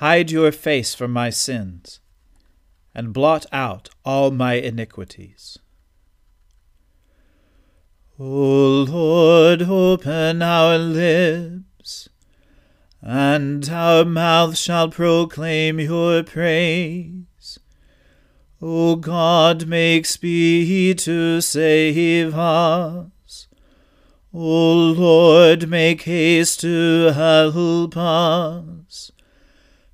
hide your face from my sins, and blot out all my iniquities. O Lord, open our lips, and our mouth shall proclaim your praise. O God, make speed to save us. O Lord, make haste to help us.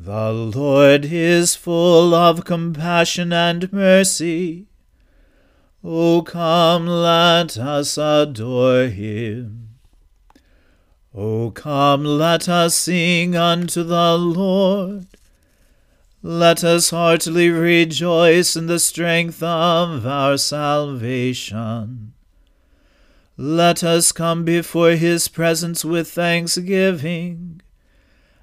The Lord is full of compassion and mercy. O come, let us adore him. O come, let us sing unto the Lord. Let us heartily rejoice in the strength of our salvation. Let us come before his presence with thanksgiving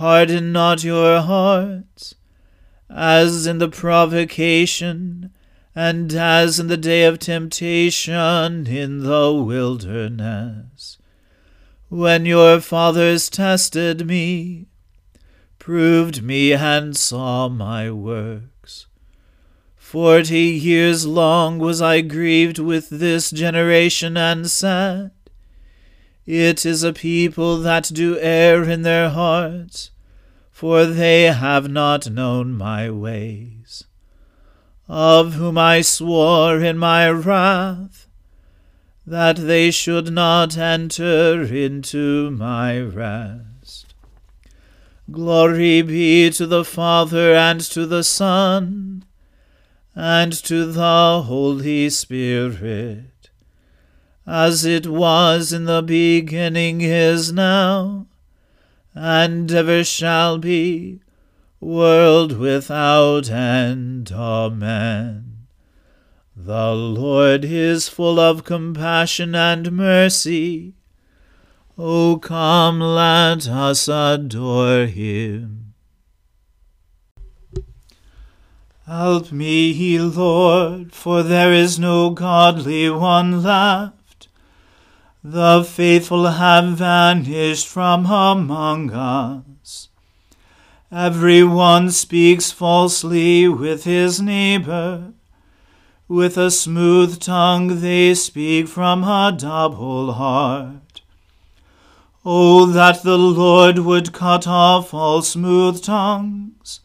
Harden not your hearts, as in the provocation, and as in the day of temptation in the wilderness, when your fathers tested me, proved me, and saw my works. Forty years long was I grieved with this generation, and said, it is a people that do err in their hearts, for they have not known my ways. Of whom I swore in my wrath, that they should not enter into my rest. Glory be to the Father and to the Son and to the Holy Spirit as it was in the beginning is now, and ever shall be, world without end. Amen. The Lord is full of compassion and mercy. O come, let us adore him. Help me, ye Lord, for there is no godly one left. The faithful have vanished from among us. Every one speaks falsely with his neighbor. With a smooth tongue they speak from a double heart. Oh, that the Lord would cut off all smooth tongues,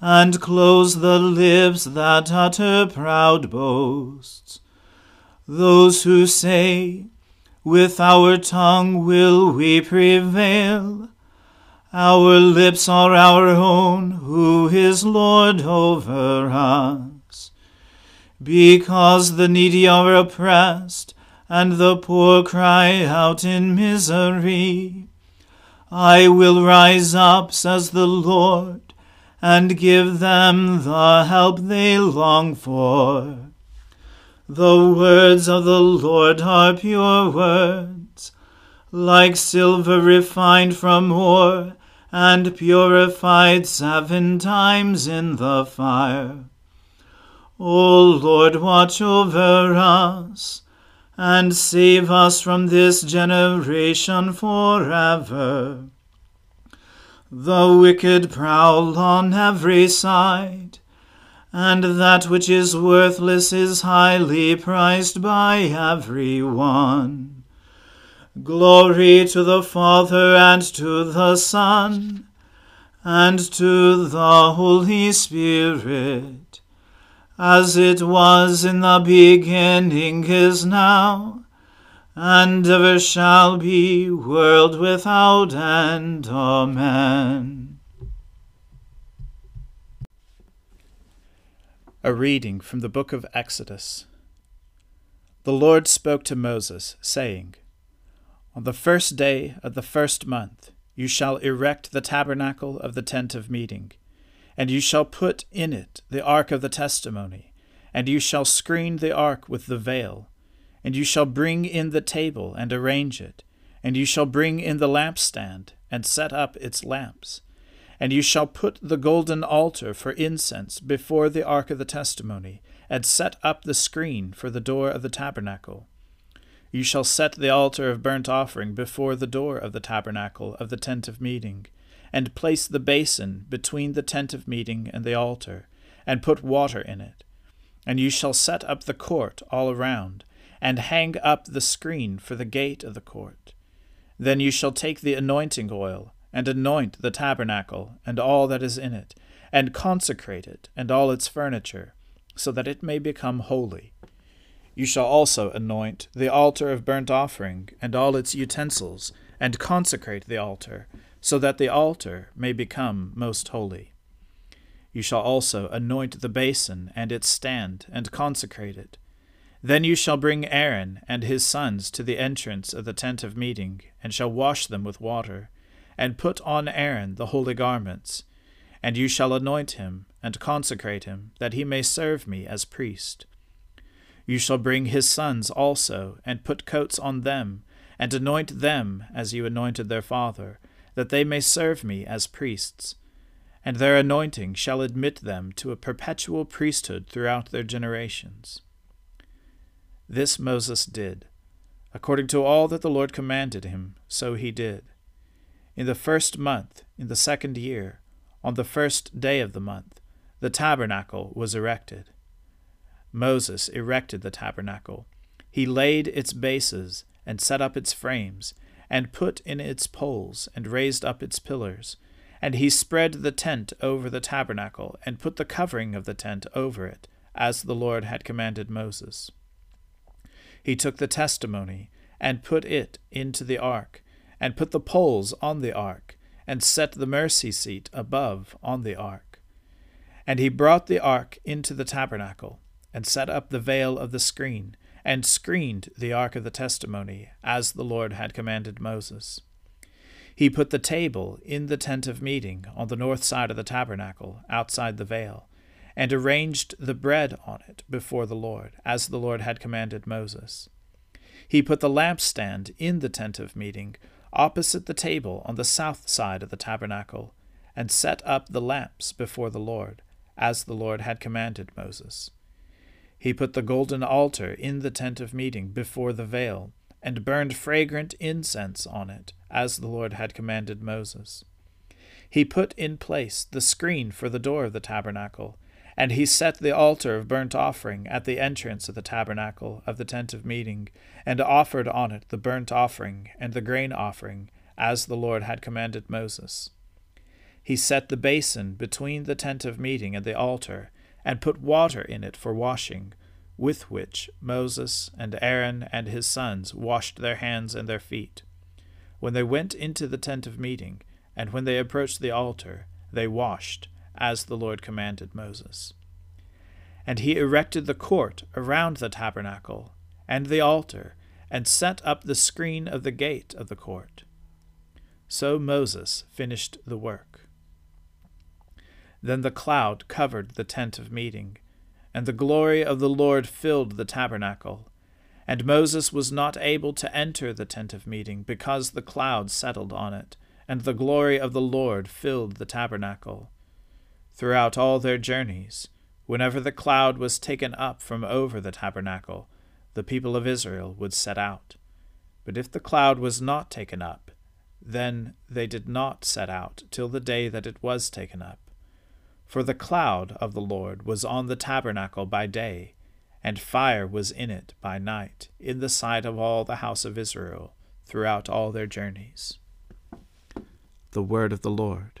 and close the lips that utter proud boasts. Those who say, with our tongue will we prevail. Our lips are our own, who is Lord over us. Because the needy are oppressed, and the poor cry out in misery. I will rise up, says the Lord, and give them the help they long for. The words of the Lord are pure words, like silver refined from ore, and purified seven times in the fire. O Lord, watch over us, and save us from this generation forever. The wicked prowl on every side, and that which is worthless is highly prized by every one. Glory to the Father and to the Son and to the Holy Spirit, as it was in the beginning is now, and ever shall be, world without end. Amen. A reading from the book of Exodus. The Lord spoke to Moses, saying, on the first day of the first month you shall erect the tabernacle of the tent of meeting, and you shall put in it the ark of the testimony, and you shall screen the ark with the veil, and you shall bring in the table and arrange it, and you shall bring in the lampstand and set up its lamps. And you shall put the golden altar for incense before the ark of the testimony, and set up the screen for the door of the tabernacle. You shall set the altar of burnt offering before the door of the tabernacle of the tent of meeting, and place the basin between the tent of meeting and the altar, and put water in it. And you shall set up the court all around, and hang up the screen for the gate of the court. Then you shall take the anointing oil, and anoint the tabernacle and all that is in it, and consecrate it and all its furniture, so that it may become holy. You shall also anoint the altar of burnt offering and all its utensils, and consecrate the altar, so that the altar may become most holy. You shall also anoint the basin and its stand, and consecrate it. Then you shall bring Aaron and his sons to the entrance of the tent of meeting, and shall wash them with water, and put on Aaron the holy garments. And you shall anoint him, and consecrate him, that he may serve me as priest. You shall bring his sons also, and put coats on them, and anoint them as you anointed their father, that they may serve me as priests. And their anointing shall admit them to a perpetual priesthood throughout their generations. This Moses did. According to all that the Lord commanded him, so he did. In the first month, in the second year, on the first day of the month, the tabernacle was erected. Moses erected the tabernacle. He laid its bases, and set up its frames, and put in its poles, and raised up its pillars. And he spread the tent over the tabernacle, and put the covering of the tent over it, as the Lord had commanded Moses. He took the testimony, and put it into the ark, and put the poles on the ark, and set the mercy seat above on the ark. And he brought the ark into the tabernacle and set up the veil of the screen, and screened the ark of the testimony, as the Lord had commanded Moses. He put the table in the tent of meeting on the north side of the tabernacle, outside the veil, and arranged the bread on it before the Lord, as the Lord had commanded Moses. He put the lampstand in the tent of meeting, opposite the table on the south side of the tabernacle, and set up the lamps before the Lord, as the Lord had commanded Moses. He put the golden altar in the tent of meeting before the veil, and burned fragrant incense on it, as the Lord had commanded Moses. He put in place the screen for the door of the tabernacle, and he set the altar of burnt offering at the entrance of the tabernacle of the tent of meeting, and offered on it the burnt offering and the grain offering, as the Lord had commanded Moses. He set the basin between the tent of meeting and the altar, and put water in it for washing, with which Moses and Aaron and his sons washed their hands and their feet. When they went into the tent of meeting, and when they approached the altar, they washed, as the Lord commanded Moses. And he erected the court around the tabernacle and the altar, and set up the screen of the gate of the court. So Moses finished the work. Then the cloud covered the tent of meeting, and the glory of the Lord filled the tabernacle. And Moses was not able to enter the tent of meeting, because the cloud settled on it, and the glory of the Lord filled the tabernacle. Throughout all their journeys, whenever the cloud was taken up from over the tabernacle, the people of Israel would set out. But if the cloud was not taken up, then they did not set out till the day that it was taken up. For the cloud of the Lord was on the tabernacle by day, and fire was in it by night, in the sight of all the house of Israel, throughout all their journeys. The word of the Lord.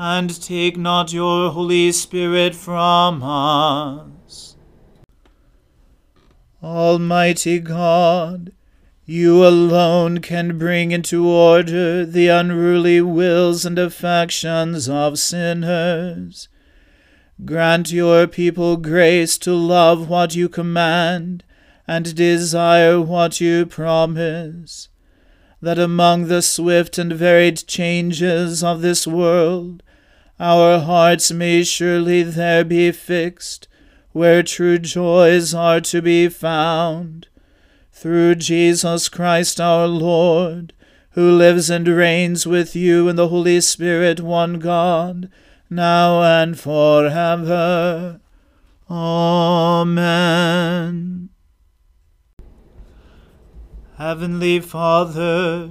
and take not your Holy Spirit from us. Almighty God, you alone can bring into order the unruly wills and affections of sinners. Grant your people grace to love what you command and desire what you promise, that among the swift and varied changes of this world, our hearts may surely there be fixed, where true joys are to be found through Jesus Christ our Lord, who lives and reigns with you in the Holy Spirit, one God, now and forever. Amen. Heavenly Father,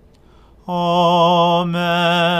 Amen.